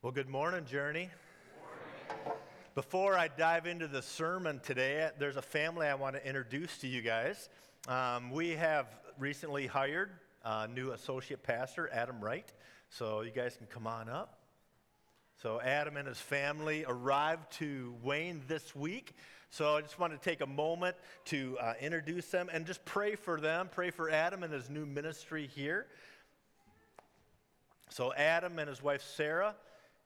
Well, good morning, Journey. Before I dive into the sermon today, there's a family I want to introduce to you guys. Um, we have recently hired a new associate pastor, Adam Wright. So you guys can come on up. So Adam and his family arrived to Wayne this week. So I just want to take a moment to uh, introduce them and just pray for them, pray for Adam and his new ministry here. So Adam and his wife Sarah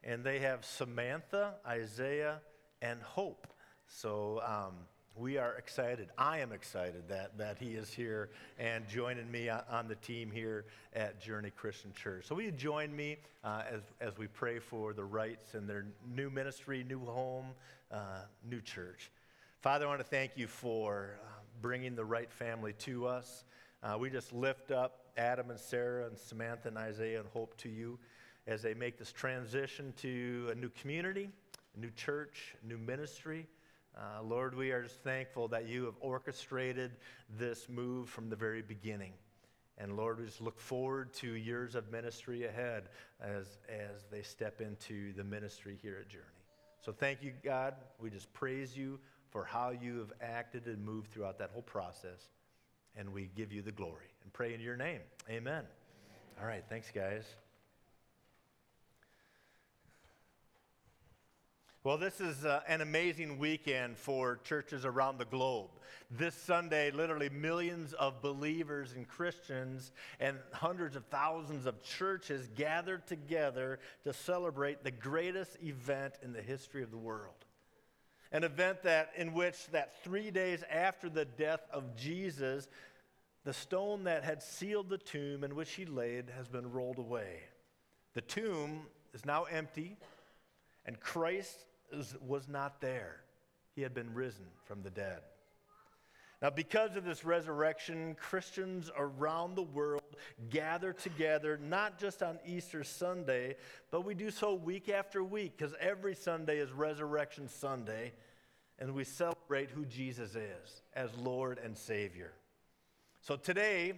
and they have Samantha, Isaiah, and Hope. So um, we are excited. I am excited that, that he is here and joining me on, the team here at Journey Christian Church. So will you join me uh, as, as we pray for the Wrights and their new ministry, new home, uh, new church. Father, I want to thank you for uh, bringing the Wright family to us. Uh, we just lift up Adam and Sarah and Samantha and Isaiah and Hope to you as they make this transition to a new community, a new church, new ministry. Uh, Lord, we are just thankful that you have orchestrated this move from the very beginning. And Lord, we just look forward to years of ministry ahead as, as they step into the ministry here at Journey. So thank you, God. We just praise you for how you have acted and moved throughout that whole process. And we give you the glory and pray in your name. Amen. All right. Thanks, guys. Well, this is uh, an amazing weekend for churches around the globe. This Sunday, literally millions of believers and Christians and hundreds of thousands of churches gathered together to celebrate the greatest event in the history of the world. An event that in which that 3 days after the death of Jesus, the stone that had sealed the tomb in which he laid has been rolled away. The tomb is now empty, and Christ was not there. He had been risen from the dead. Now, because of this resurrection, Christians around the world gather together, not just on Easter Sunday, but we do so week after week, because every Sunday is Resurrection Sunday, and we celebrate who Jesus is as Lord and Savior. So today,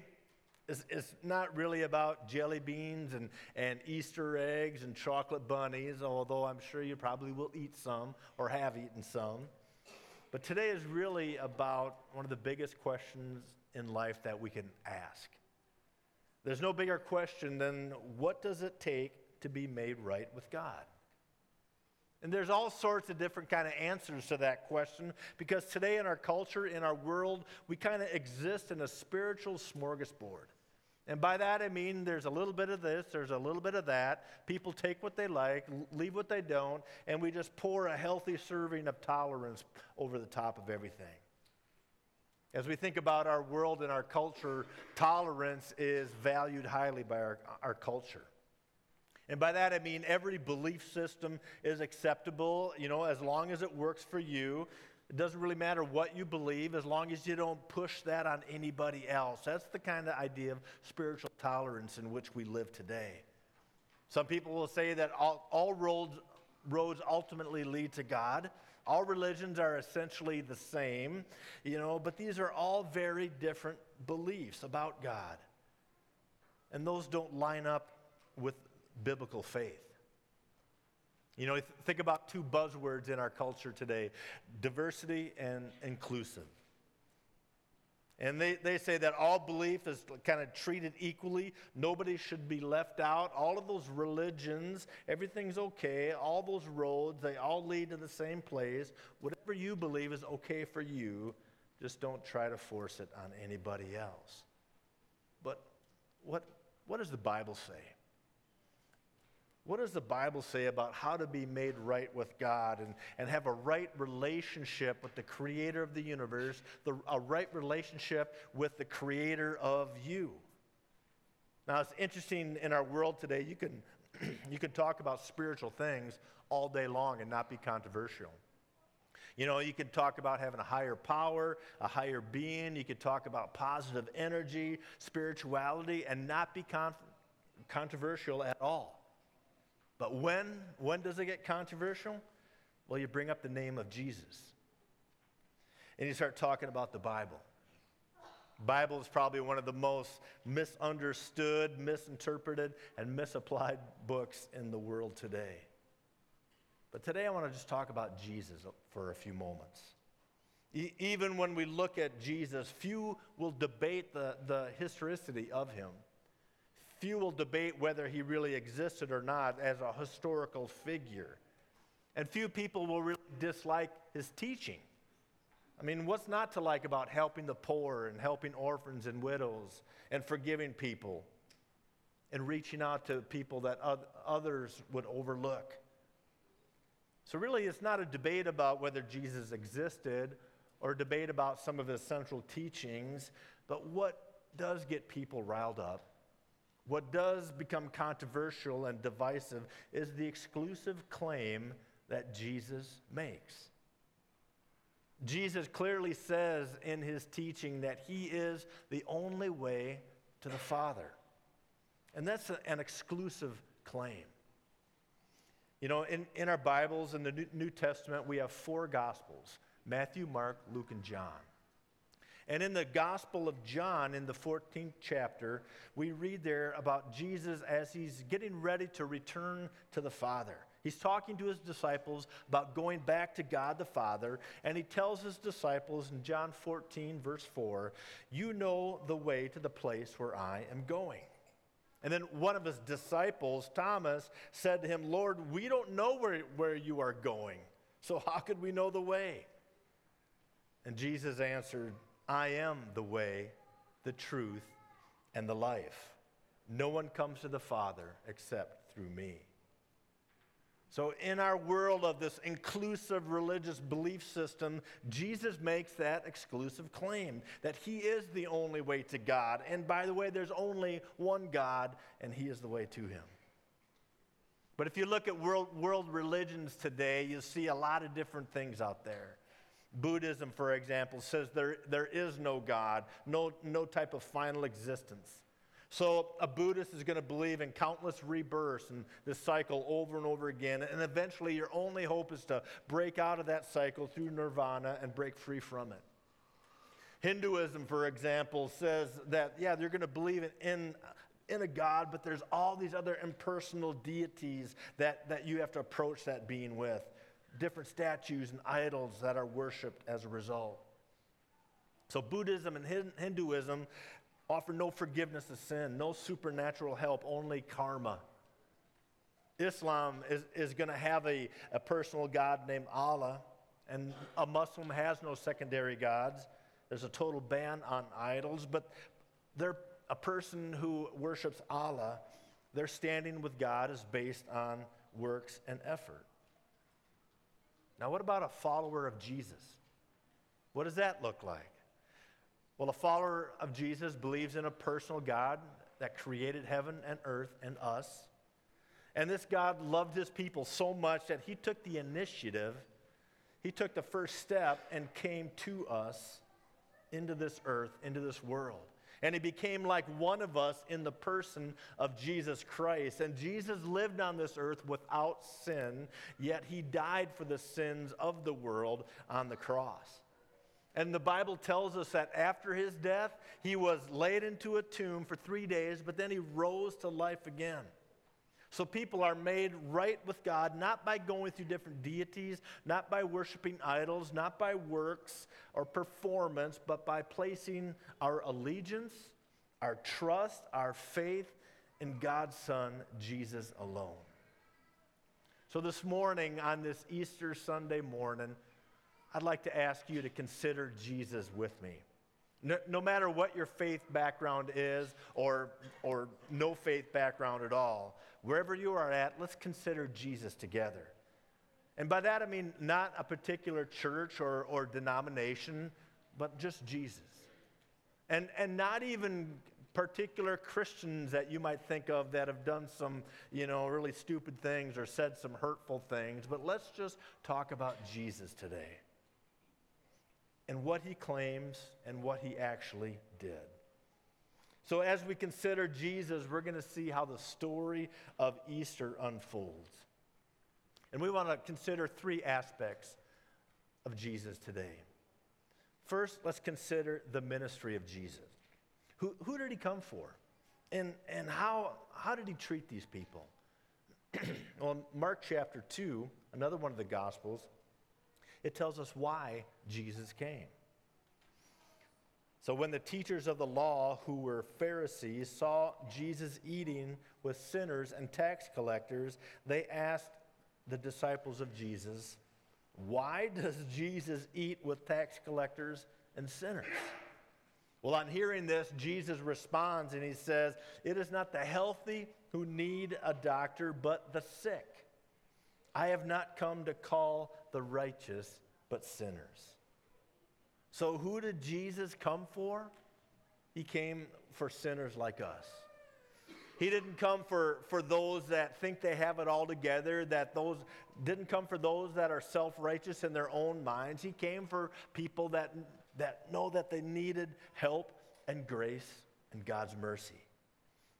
is, is not really about jelly beans and, and Easter eggs and chocolate bunnies, although I'm sure you probably will eat some or have eaten some. But today is really about one of the biggest questions in life that we can ask. There's no bigger question than what does it take to be made right with God? And there's all sorts of different kind of answers to that question because today in our culture, in our world, we kind of exist in a spiritual smorgasbord. And by that I mean there's a little bit of this, there's a little bit of that. People take what they like, leave what they don't, and we just pour a healthy serving of tolerance over the top of everything. As we think about our world and our culture, tolerance is valued highly by our, our culture. And by that I mean every belief system is acceptable, you know, as long as it works for you. It doesn't really matter what you believe as long as you don't push that on anybody else. That's the kind of idea of spiritual tolerance in which we live today. Some people will say that all, all roads, roads ultimately lead to God. All religions are essentially the same, you know, but these are all very different beliefs about God. And those don't line up with biblical faith. You know, think about two buzzwords in our culture today diversity and inclusive. And they, they say that all belief is kind of treated equally. Nobody should be left out. All of those religions, everything's okay. All those roads, they all lead to the same place. Whatever you believe is okay for you. Just don't try to force it on anybody else. But what, what does the Bible say? What does the Bible say about how to be made right with God and, and have a right relationship with the creator of the universe, the, a right relationship with the creator of you? Now, it's interesting in our world today, you can, you can talk about spiritual things all day long and not be controversial. You know, you could talk about having a higher power, a higher being. You could talk about positive energy, spirituality, and not be con- controversial at all. But when, when does it get controversial? Well, you bring up the name of Jesus. And you start talking about the Bible. Bible is probably one of the most misunderstood, misinterpreted, and misapplied books in the world today. But today I want to just talk about Jesus for a few moments. E- even when we look at Jesus, few will debate the, the historicity of him. Few will debate whether he really existed or not as a historical figure. And few people will really dislike his teaching. I mean, what's not to like about helping the poor and helping orphans and widows and forgiving people and reaching out to people that others would overlook? So, really, it's not a debate about whether Jesus existed or a debate about some of his central teachings, but what does get people riled up, what does become controversial and divisive, is the exclusive claim that Jesus makes. Jesus clearly says in his teaching that he is the only way to the Father. And that's an exclusive claim. You know, in, in our Bibles, in the New Testament, we have four Gospels Matthew, Mark, Luke, and John. And in the Gospel of John, in the 14th chapter, we read there about Jesus as he's getting ready to return to the Father. He's talking to his disciples about going back to God the Father, and he tells his disciples in John 14, verse 4, You know the way to the place where I am going. And then one of his disciples, Thomas, said to him, Lord, we don't know where, where you are going, so how could we know the way? And Jesus answered, I am the way, the truth, and the life. No one comes to the Father except through me. So, in our world of this inclusive religious belief system, Jesus makes that exclusive claim that He is the only way to God. And by the way, there's only one God, and He is the way to Him. But if you look at world, world religions today, you see a lot of different things out there. Buddhism, for example, says there, there is no God, no, no type of final existence. So a Buddhist is going to believe in countless rebirths and this cycle over and over again. And eventually, your only hope is to break out of that cycle through nirvana and break free from it. Hinduism, for example, says that, yeah, they're going to believe in, in, in a God, but there's all these other impersonal deities that, that you have to approach that being with. Different statues and idols that are worshiped as a result. So, Buddhism and Hinduism offer no forgiveness of sin, no supernatural help, only karma. Islam is, is going to have a, a personal God named Allah, and a Muslim has no secondary gods. There's a total ban on idols, but they're a person who worships Allah, their standing with God is based on works and effort. Now, what about a follower of Jesus? What does that look like? Well, a follower of Jesus believes in a personal God that created heaven and earth and us. And this God loved his people so much that he took the initiative, he took the first step and came to us into this earth, into this world. And he became like one of us in the person of Jesus Christ. And Jesus lived on this earth without sin, yet he died for the sins of the world on the cross. And the Bible tells us that after his death, he was laid into a tomb for three days, but then he rose to life again. So people are made right with God not by going through different deities, not by worshiping idols, not by works or performance, but by placing our allegiance, our trust, our faith in God's Son, Jesus alone. So this morning, on this Easter Sunday morning, I'd like to ask you to consider Jesus with me. No, no, matter what your faith background is or, or no faith background at all, wherever you are at, let's consider Jesus together. And by that I mean not a particular church or, or denomination, but just Jesus. And, and not even particular Christians that you might think of that have done some, you know, really stupid things or said some hurtful things, but let's just talk about Jesus today and what he claims and what he actually did. So, as we consider Jesus, we're going to see how the story of Easter unfolds. And we want to consider three aspects of Jesus today. First, let's consider the ministry of Jesus. Who, who did he come for? And, and how, how did he treat these people? well, Mark chapter 2, another one of the Gospels, it tells us why Jesus came. So, when the teachers of the law, who were Pharisees, saw Jesus eating with sinners and tax collectors, they asked the disciples of Jesus, Why does Jesus eat with tax collectors and sinners? Well, on hearing this, Jesus responds and he says, It is not the healthy who need a doctor, but the sick. I have not come to call the righteous, but sinners. So, who did Jesus come for? He came for sinners like us. He didn't come for, for those that think they have it all together, that those didn't come for those that are self-righteous in their own minds. He came for people that, that know that they needed help and grace and God's mercy.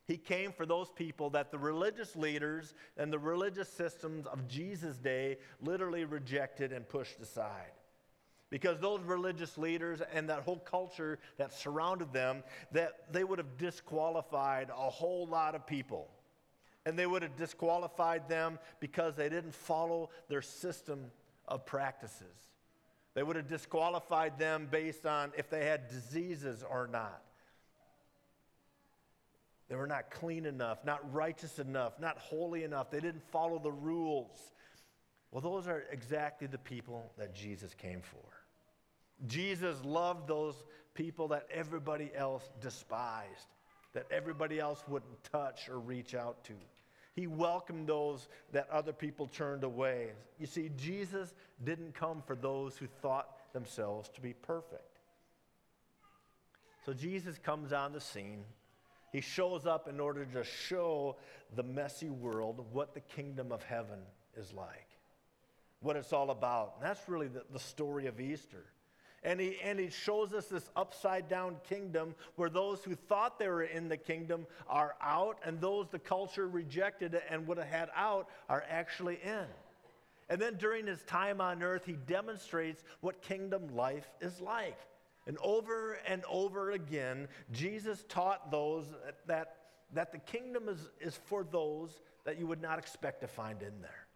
He came for those people that the religious leaders and the religious systems of Jesus' day literally rejected and pushed aside. Because those religious leaders and that whole culture that surrounded them, that they would have disqualified a whole lot of people. And they would have disqualified them because they didn't follow their system of practices. They would have disqualified them based on if they had diseases or not. They were not clean enough, not righteous enough, not holy enough. They didn't follow the rules. Well, those are exactly the people that Jesus came for. Jesus loved those people that everybody else despised, that everybody else wouldn't touch or reach out to. He welcomed those that other people turned away. You see, Jesus didn't come for those who thought themselves to be perfect. So Jesus comes on the scene he shows up in order to show the messy world what the kingdom of heaven is like, what it's all about. And that's really the, the story of Easter. And he, and he shows us this upside down kingdom where those who thought they were in the kingdom are out, and those the culture rejected and would have had out are actually in. And then during his time on earth, he demonstrates what kingdom life is like. And over and over again, Jesus taught those that, that the kingdom is, is for those that you would not expect to find in there.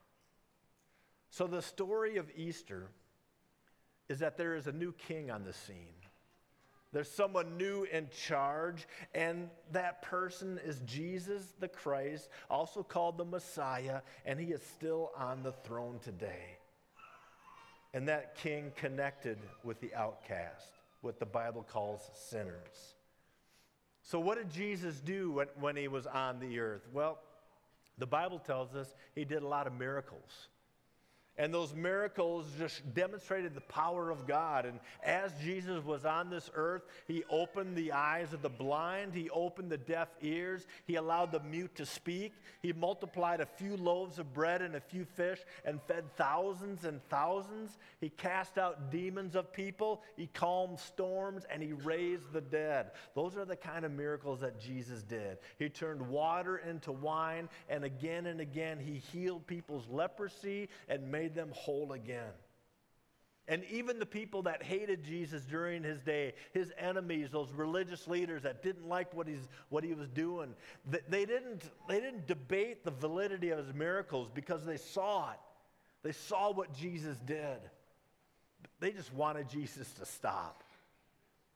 So the story of Easter is that there is a new king on the scene. There's someone new in charge, and that person is Jesus the Christ, also called the Messiah, and he is still on the throne today. And that king connected with the outcast what the Bible calls sinners. So, what did Jesus do when, when he was on the earth? Well, the Bible tells us he did a lot of miracles. And those miracles just demonstrated the power of God. And as Jesus was on this earth, he opened the eyes of the blind, he opened the deaf ears, he allowed the mute to speak, he multiplied a few loaves of bread and a few fish and fed thousands and thousands. He cast out demons of people, he calmed storms, and he raised the dead. Those are the kind of miracles that Jesus did. He turned water into wine, and again and again, he healed people's leprosy and made made them whole again. And even the people that hated Jesus during his day, his enemies, those religious leaders that didn't like what, he's, what he was doing, they didn't, they didn't debate the validity of his miracles because they saw it. They saw what Jesus did. They just wanted Jesus to stop.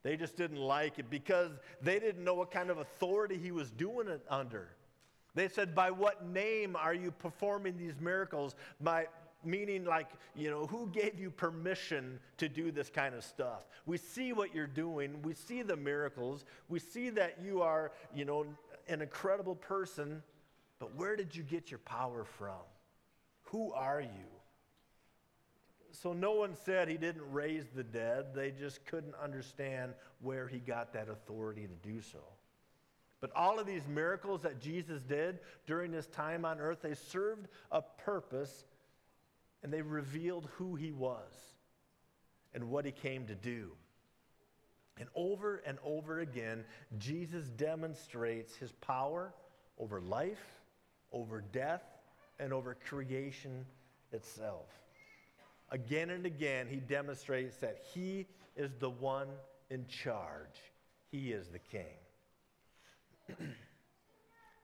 They just didn't like it because they didn't know what kind of authority he was doing it under. They said, By what name are you performing these miracles? By, meaning like, you know, who gave you permission to do this kind of stuff? We see what you're doing, we see the miracles, we see that you are, you know, an incredible person, but where did you get your power from? Who are you? So no one said he didn't raise the dead. They just couldn't understand where he got that authority to do so. But all of these miracles that Jesus did during his time on earth, they served a purpose and they revealed who he was and what he came to do. And over and over again, Jesus demonstrates his power over life, over death, and over creation itself. Again and again, he demonstrates that he is the one in charge, he is the king.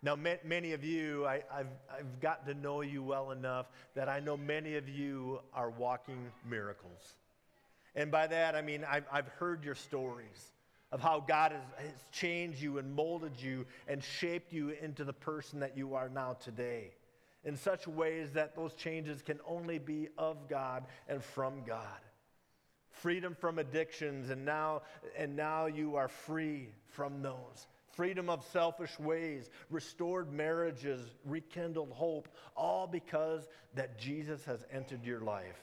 now, many of you, I, have I've gotten to know you well enough that I know many of you are walking miracles. And by that, I mean, I've, I've heard your stories of how God has, has changed you and molded you and shaped you into the person that you are now today in such ways that those changes can only be of God and from God. Freedom from addictions, and now, and now you are free from those. Freedom of selfish ways, restored marriages, rekindled hope, all because that Jesus has entered your life.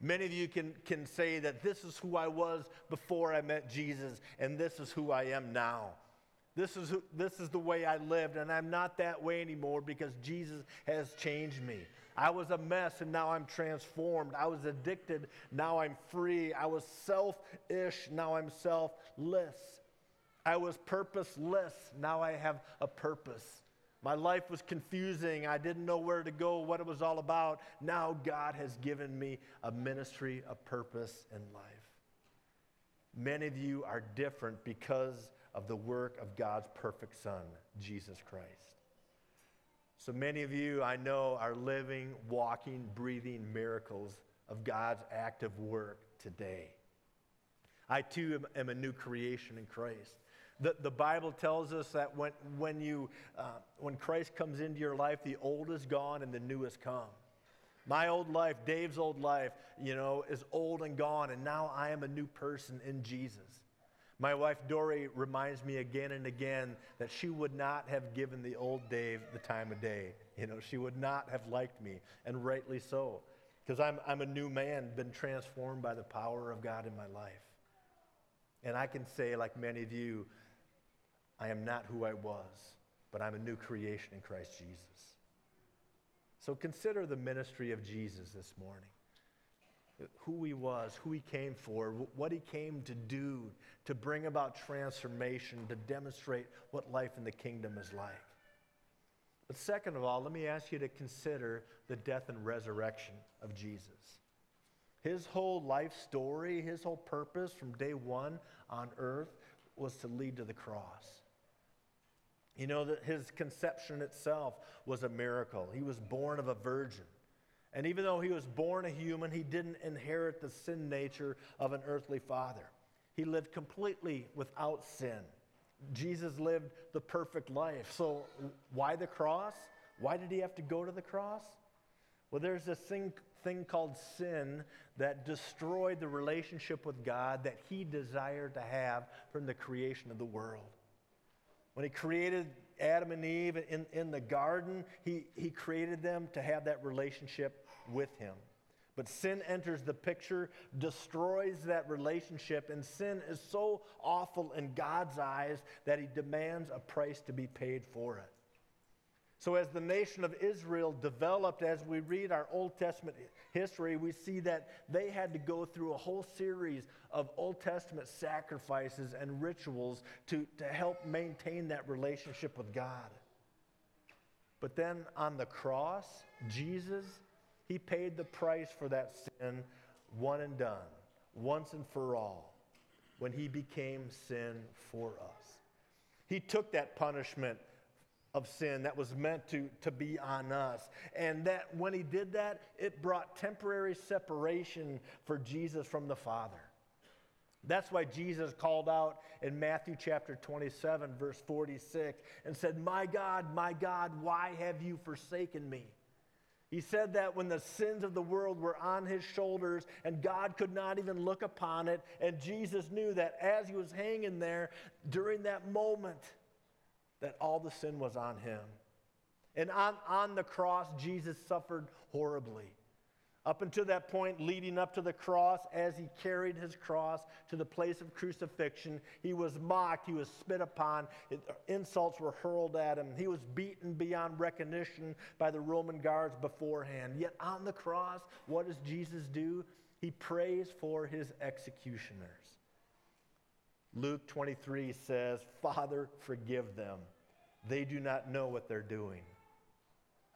Many of you can, can say that this is who I was before I met Jesus, and this is who I am now. This is, who, this is the way I lived, and I'm not that way anymore because Jesus has changed me. I was a mess, and now I'm transformed. I was addicted, now I'm free. I was selfish, now I'm selfless. I was purposeless, now I have a purpose. My life was confusing. I didn't know where to go, what it was all about. Now God has given me a ministry, a purpose in life. Many of you are different because of the work of God's perfect Son, Jesus Christ. So many of you, I know, are living, walking, breathing miracles of God's active work today. I too am, am a new creation in Christ. The, the Bible tells us that when, when, you, uh, when Christ comes into your life, the old is gone and the new has come. My old life, Dave's old life, you know, is old and gone, and now I am a new person in Jesus. My wife Dory reminds me again and again that she would not have given the old Dave the time of day. You know, she would not have liked me, and rightly so, because I'm, I'm a new man, been transformed by the power of God in my life. And I can say, like many of you, I am not who I was, but I'm a new creation in Christ Jesus. So consider the ministry of Jesus this morning who he was, who he came for, what he came to do to bring about transformation, to demonstrate what life in the kingdom is like. But second of all, let me ask you to consider the death and resurrection of Jesus. His whole life story, his whole purpose from day one on earth was to lead to the cross. You know that his conception itself was a miracle. He was born of a virgin. And even though he was born a human, he didn't inherit the sin nature of an earthly father. He lived completely without sin. Jesus lived the perfect life. So, why the cross? Why did he have to go to the cross? Well, there's this thing, thing called sin that destroyed the relationship with God that he desired to have from the creation of the world. When he created Adam and Eve in, in the garden, he, he created them to have that relationship with him. But sin enters the picture, destroys that relationship, and sin is so awful in God's eyes that he demands a price to be paid for it. So, as the nation of Israel developed, as we read our Old Testament history, we see that they had to go through a whole series of Old Testament sacrifices and rituals to, to help maintain that relationship with God. But then on the cross, Jesus, He paid the price for that sin one and done, once and for all, when He became sin for us. He took that punishment of sin that was meant to, to be on us. And that when he did that, it brought temporary separation for Jesus from the Father. That's why Jesus called out in Matthew chapter 27, verse 46, and said, My God, my God, why have you forsaken me? He said that when the sins of the world were on his shoulders and God could not even look upon it. And Jesus knew that as he was hanging there during that moment, that all the sin was on him. And on, on the cross, Jesus suffered horribly. Up until that point, leading up to the cross, as he carried his cross to the place of crucifixion, he was mocked, he was spit upon, insults were hurled at him, he was beaten beyond recognition by the Roman guards beforehand. Yet on the cross, what does Jesus do? He prays for his executioners. Luke 23 says, Father, forgive them. They do not know what they're doing.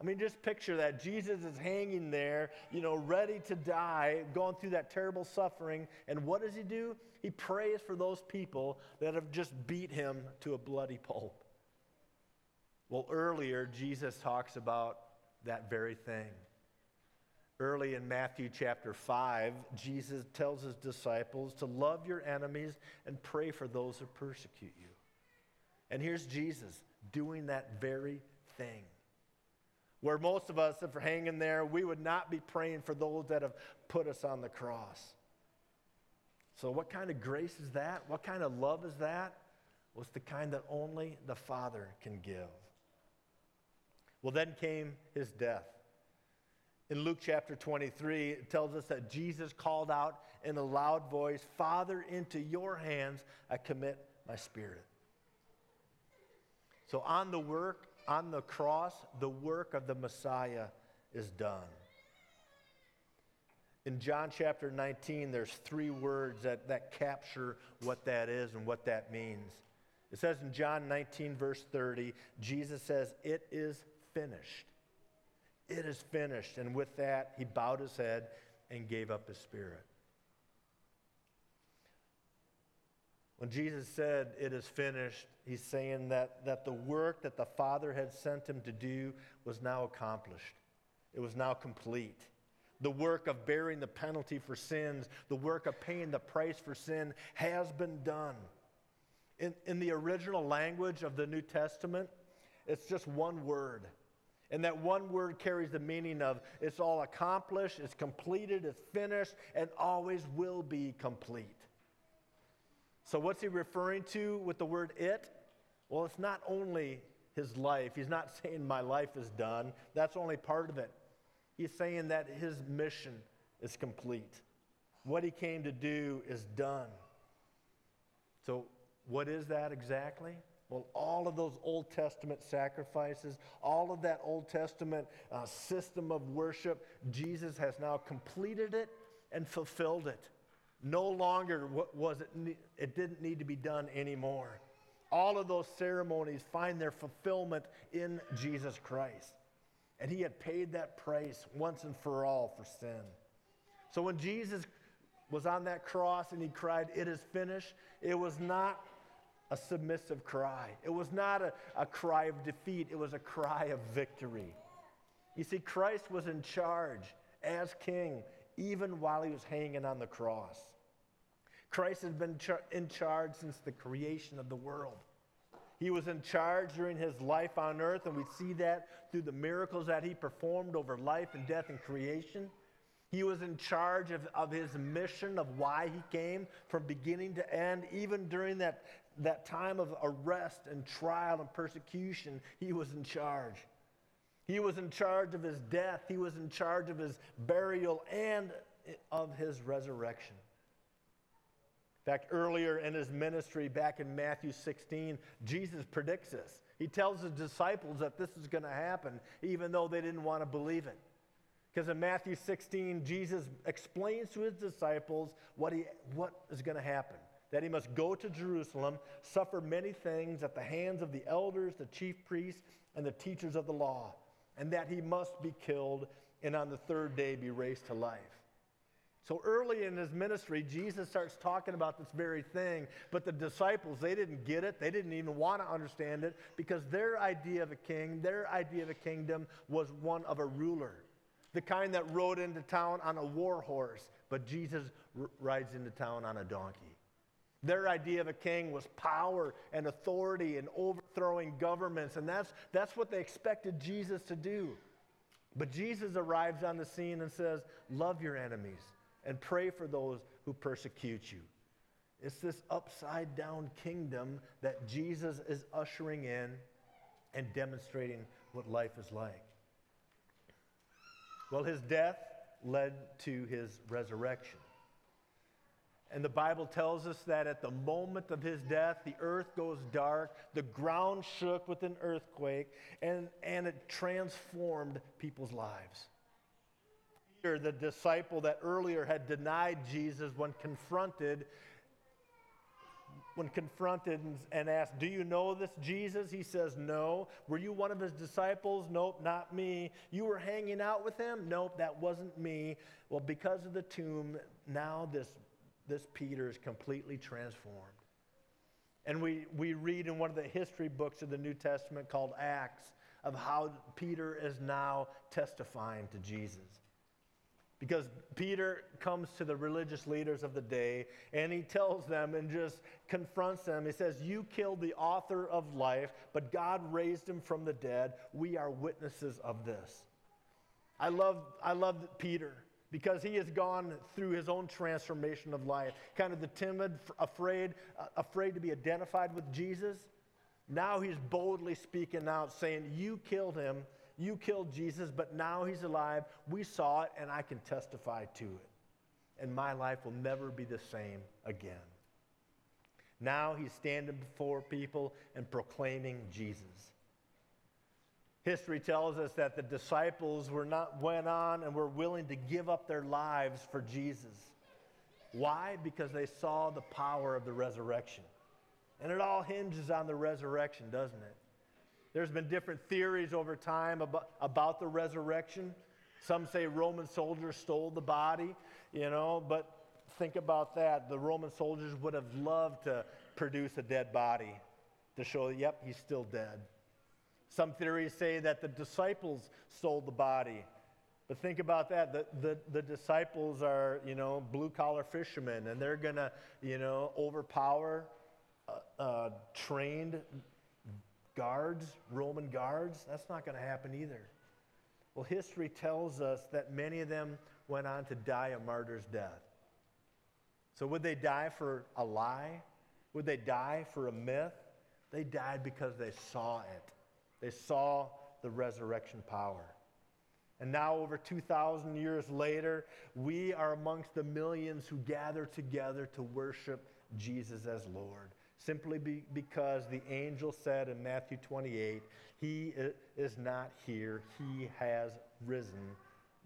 I mean, just picture that. Jesus is hanging there, you know, ready to die, going through that terrible suffering. And what does he do? He prays for those people that have just beat him to a bloody pulp. Well, earlier, Jesus talks about that very thing. Early in Matthew chapter 5, Jesus tells his disciples to love your enemies and pray for those who persecute you. And here's Jesus doing that very thing. Where most of us, if we're hanging there, we would not be praying for those that have put us on the cross. So, what kind of grace is that? What kind of love is that? Well, it's the kind that only the Father can give. Well, then came his death. In Luke chapter 23, it tells us that Jesus called out in a loud voice, Father, into your hands I commit my spirit. So, on the work, on the cross, the work of the Messiah is done. In John chapter 19, there's three words that, that capture what that is and what that means. It says in John 19, verse 30, Jesus says, It is finished. It is finished. And with that, he bowed his head and gave up his spirit. When Jesus said, It is finished, he's saying that, that the work that the Father had sent him to do was now accomplished. It was now complete. The work of bearing the penalty for sins, the work of paying the price for sin has been done. In, in the original language of the New Testament, it's just one word. And that one word carries the meaning of it's all accomplished, it's completed, it's finished, and always will be complete. So, what's he referring to with the word it? Well, it's not only his life. He's not saying my life is done, that's only part of it. He's saying that his mission is complete. What he came to do is done. So, what is that exactly? Well, all of those Old Testament sacrifices, all of that Old Testament uh, system of worship, Jesus has now completed it and fulfilled it. No longer was it, it didn't need to be done anymore. All of those ceremonies find their fulfillment in Jesus Christ. And he had paid that price once and for all for sin. So when Jesus was on that cross and he cried, It is finished, it was not a submissive cry. It was not a, a cry of defeat, it was a cry of victory. You see, Christ was in charge as king even while he was hanging on the cross. Christ has been char- in charge since the creation of the world. He was in charge during his life on earth, and we see that through the miracles that he performed over life and death and creation. He was in charge of, of his mission, of why he came from beginning to end, even during that, that time of arrest and trial and persecution. He was in charge. He was in charge of his death, he was in charge of his burial, and of his resurrection. In fact, earlier in his ministry, back in Matthew 16, Jesus predicts this. He tells his disciples that this is going to happen, even though they didn't want to believe it. Because in Matthew 16, Jesus explains to his disciples what, he, what is going to happen that he must go to Jerusalem, suffer many things at the hands of the elders, the chief priests, and the teachers of the law, and that he must be killed and on the third day be raised to life. So early in his ministry, Jesus starts talking about this very thing, but the disciples, they didn't get it. They didn't even want to understand it because their idea of a king, their idea of a kingdom was one of a ruler, the kind that rode into town on a war horse, but Jesus r- rides into town on a donkey. Their idea of a king was power and authority and overthrowing governments, and that's, that's what they expected Jesus to do. But Jesus arrives on the scene and says, Love your enemies and pray for those who persecute you. It's this upside down kingdom that Jesus is ushering in and demonstrating what life is like. Well, his death led to his resurrection. And the Bible tells us that at the moment of his death, the earth goes dark, the ground shook with an earthquake, and, and it transformed people's lives. Peter, the disciple that earlier had denied Jesus when confronted, when confronted and asked, Do you know this Jesus? He says, No. Were you one of his disciples? Nope, not me. You were hanging out with him? Nope, that wasn't me. Well, because of the tomb, now this, this Peter is completely transformed. And we, we read in one of the history books of the New Testament called Acts of how Peter is now testifying to Jesus. Because Peter comes to the religious leaders of the day and he tells them and just confronts them. He says, You killed the author of life, but God raised him from the dead. We are witnesses of this. I love, I love Peter because he has gone through his own transformation of life. Kind of the timid, afraid, uh, afraid to be identified with Jesus. Now he's boldly speaking out, saying, You killed him you killed Jesus, but now he's alive. We saw it, and I can testify to it. And my life will never be the same again. Now he's standing before people and proclaiming Jesus. History tells us that the disciples were not went on and were willing to give up their lives for Jesus. Why? Because they saw the power of the resurrection. And it all hinges on the resurrection, doesn't it? There's been different theories over time about, about the resurrection. Some say Roman soldiers stole the body, you know, but think about that. The Roman soldiers would have loved to produce a dead body to show, yep, he's still dead. Some theories say that the disciples sold the body. But think about that. The, the, the disciples are, you know, blue collar fishermen, and they're going to, you know, overpower uh, uh, trained guards, Roman guards. That's not going to happen either. Well, history tells us that many of them went on to die a martyr's death. So, would they die for a lie? Would they die for a myth? They died because they saw it. They saw the resurrection power. And now, over 2,000 years later, we are amongst the millions who gather together to worship Jesus as Lord simply be, because the angel said in Matthew 28, He is not here, He has risen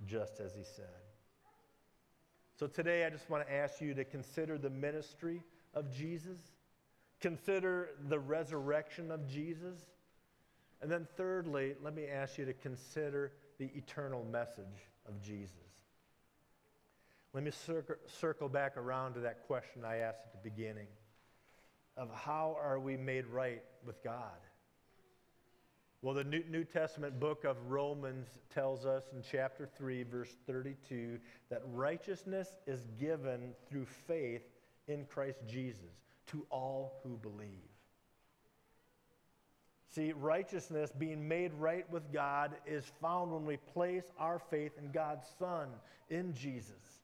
just as He said. So today I just want to ask you to consider the ministry of Jesus, consider the resurrection of Jesus, and then thirdly, let me ask you to consider the eternal message of Jesus. Let me circle back around to that question I asked at the beginning of how are we made right with God? Well, the New, New Testament book of Romans tells us in chapter 3, verse 32, that righteousness is given through faith in Christ Jesus to all who believe. See, righteousness, being made right with God, is found when we place our faith in God's Son, in Jesus.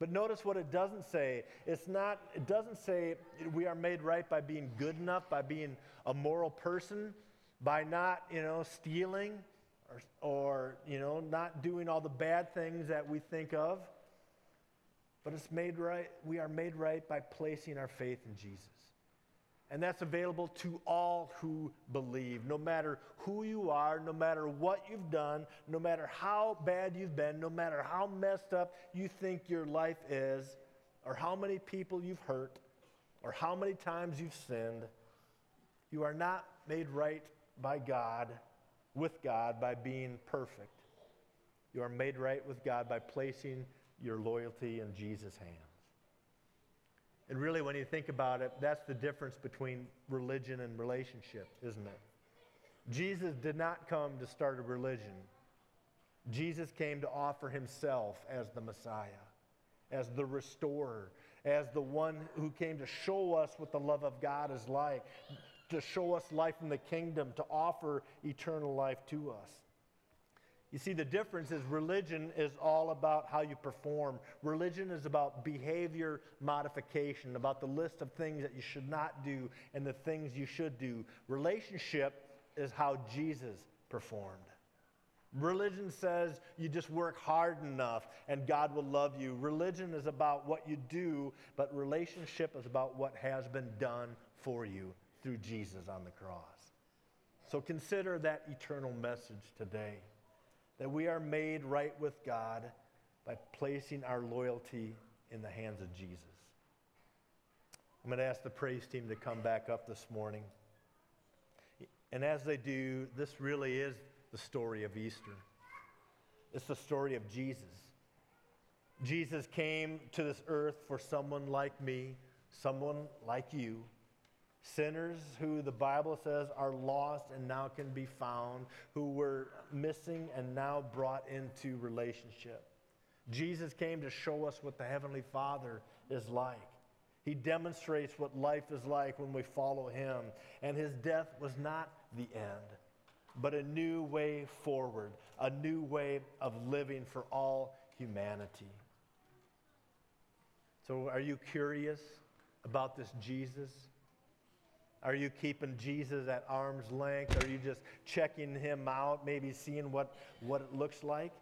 But notice what it doesn't say. It's not, it doesn't say we are made right by being good enough, by being a moral person, by not, you know, stealing or, or you know, not doing all the bad things that we think of. But it's made right, we are made right by placing our faith in Jesus. And that's available to all who believe, no matter who you are, no matter what you've done, no matter how bad you've been, no matter how messed up you think your life is, or how many people you've hurt, or how many times you've sinned. You are not made right by God, with God, by being perfect. You are made right with God by placing your loyalty in Jesus' hands. And really, when you think about it, that's the difference between religion and relationship, isn't it? Jesus did not come to start a religion. Jesus came to offer himself as the Messiah, as the restorer, as the one who came to show us what the love of God is like, to show us life in the kingdom, to offer eternal life to us. You see, the difference is religion is all about how you perform. Religion is about behavior modification, about the list of things that you should not do and the things you should do. Relationship is how Jesus performed. Religion says you just work hard enough and God will love you. Religion is about what you do, but relationship is about what has been done for you through Jesus on the cross. So consider that eternal message today that we are made right with God by placing our loyalty in the hands of Jesus. I'm going to ask the praise team to come back up this morning. And as they do, this really is the story of Easter. It's the story of Jesus. Jesus came to this earth for someone like me, someone like you, sinners who the Bible says are lost and now can be found, who were missing and now brought into relationship. Jesus came to show us what the Heavenly Father is like. He demonstrates what life is like when we follow Him. And His death was not the end, but a new way forward, a new way of living for all humanity. So, are you curious about this Jesus? Are you keeping Jesus at arm's length? Are you just checking him out, maybe seeing what, what it looks like?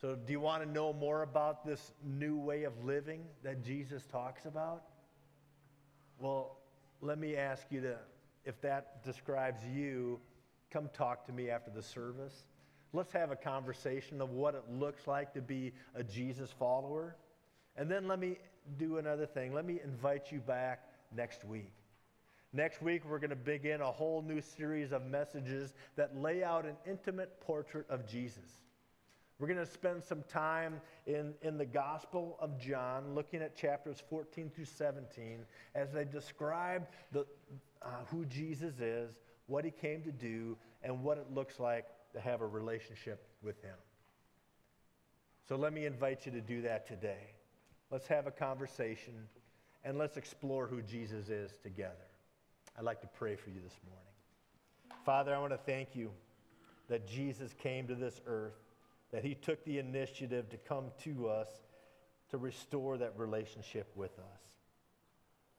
So, do you want to know more about this new way of living that Jesus talks about? Well, let me ask you to, if that describes you, come talk to me after the service. Let's have a conversation of what it looks like to be a Jesus follower. And then let me do another thing. Let me invite you back next week. Next week, we're going to begin a whole new series of messages that lay out an intimate portrait of Jesus. We're going to spend some time in, in the Gospel of John, looking at chapters 14 through 17, as they describe the, uh, who Jesus is, what he came to do, and what it looks like to have a relationship with him. So let me invite you to do that today. Let's have a conversation and let's explore who Jesus is together. I'd like to pray for you this morning. Father, I want to thank you that Jesus came to this earth, that he took the initiative to come to us to restore that relationship with us.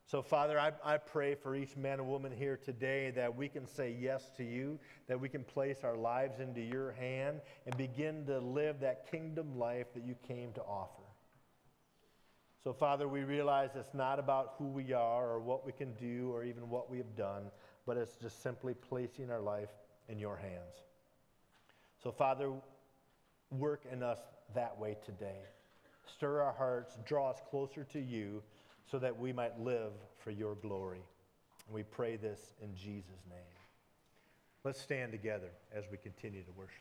So, Father, I, I pray for each man and woman here today that we can say yes to you, that we can place our lives into your hand and begin to live that kingdom life that you came to offer. So, Father, we realize it's not about who we are or what we can do or even what we have done, but it's just simply placing our life in your hands. So, Father, work in us that way today. Stir our hearts, draw us closer to you so that we might live for your glory. And we pray this in Jesus' name. Let's stand together as we continue to worship.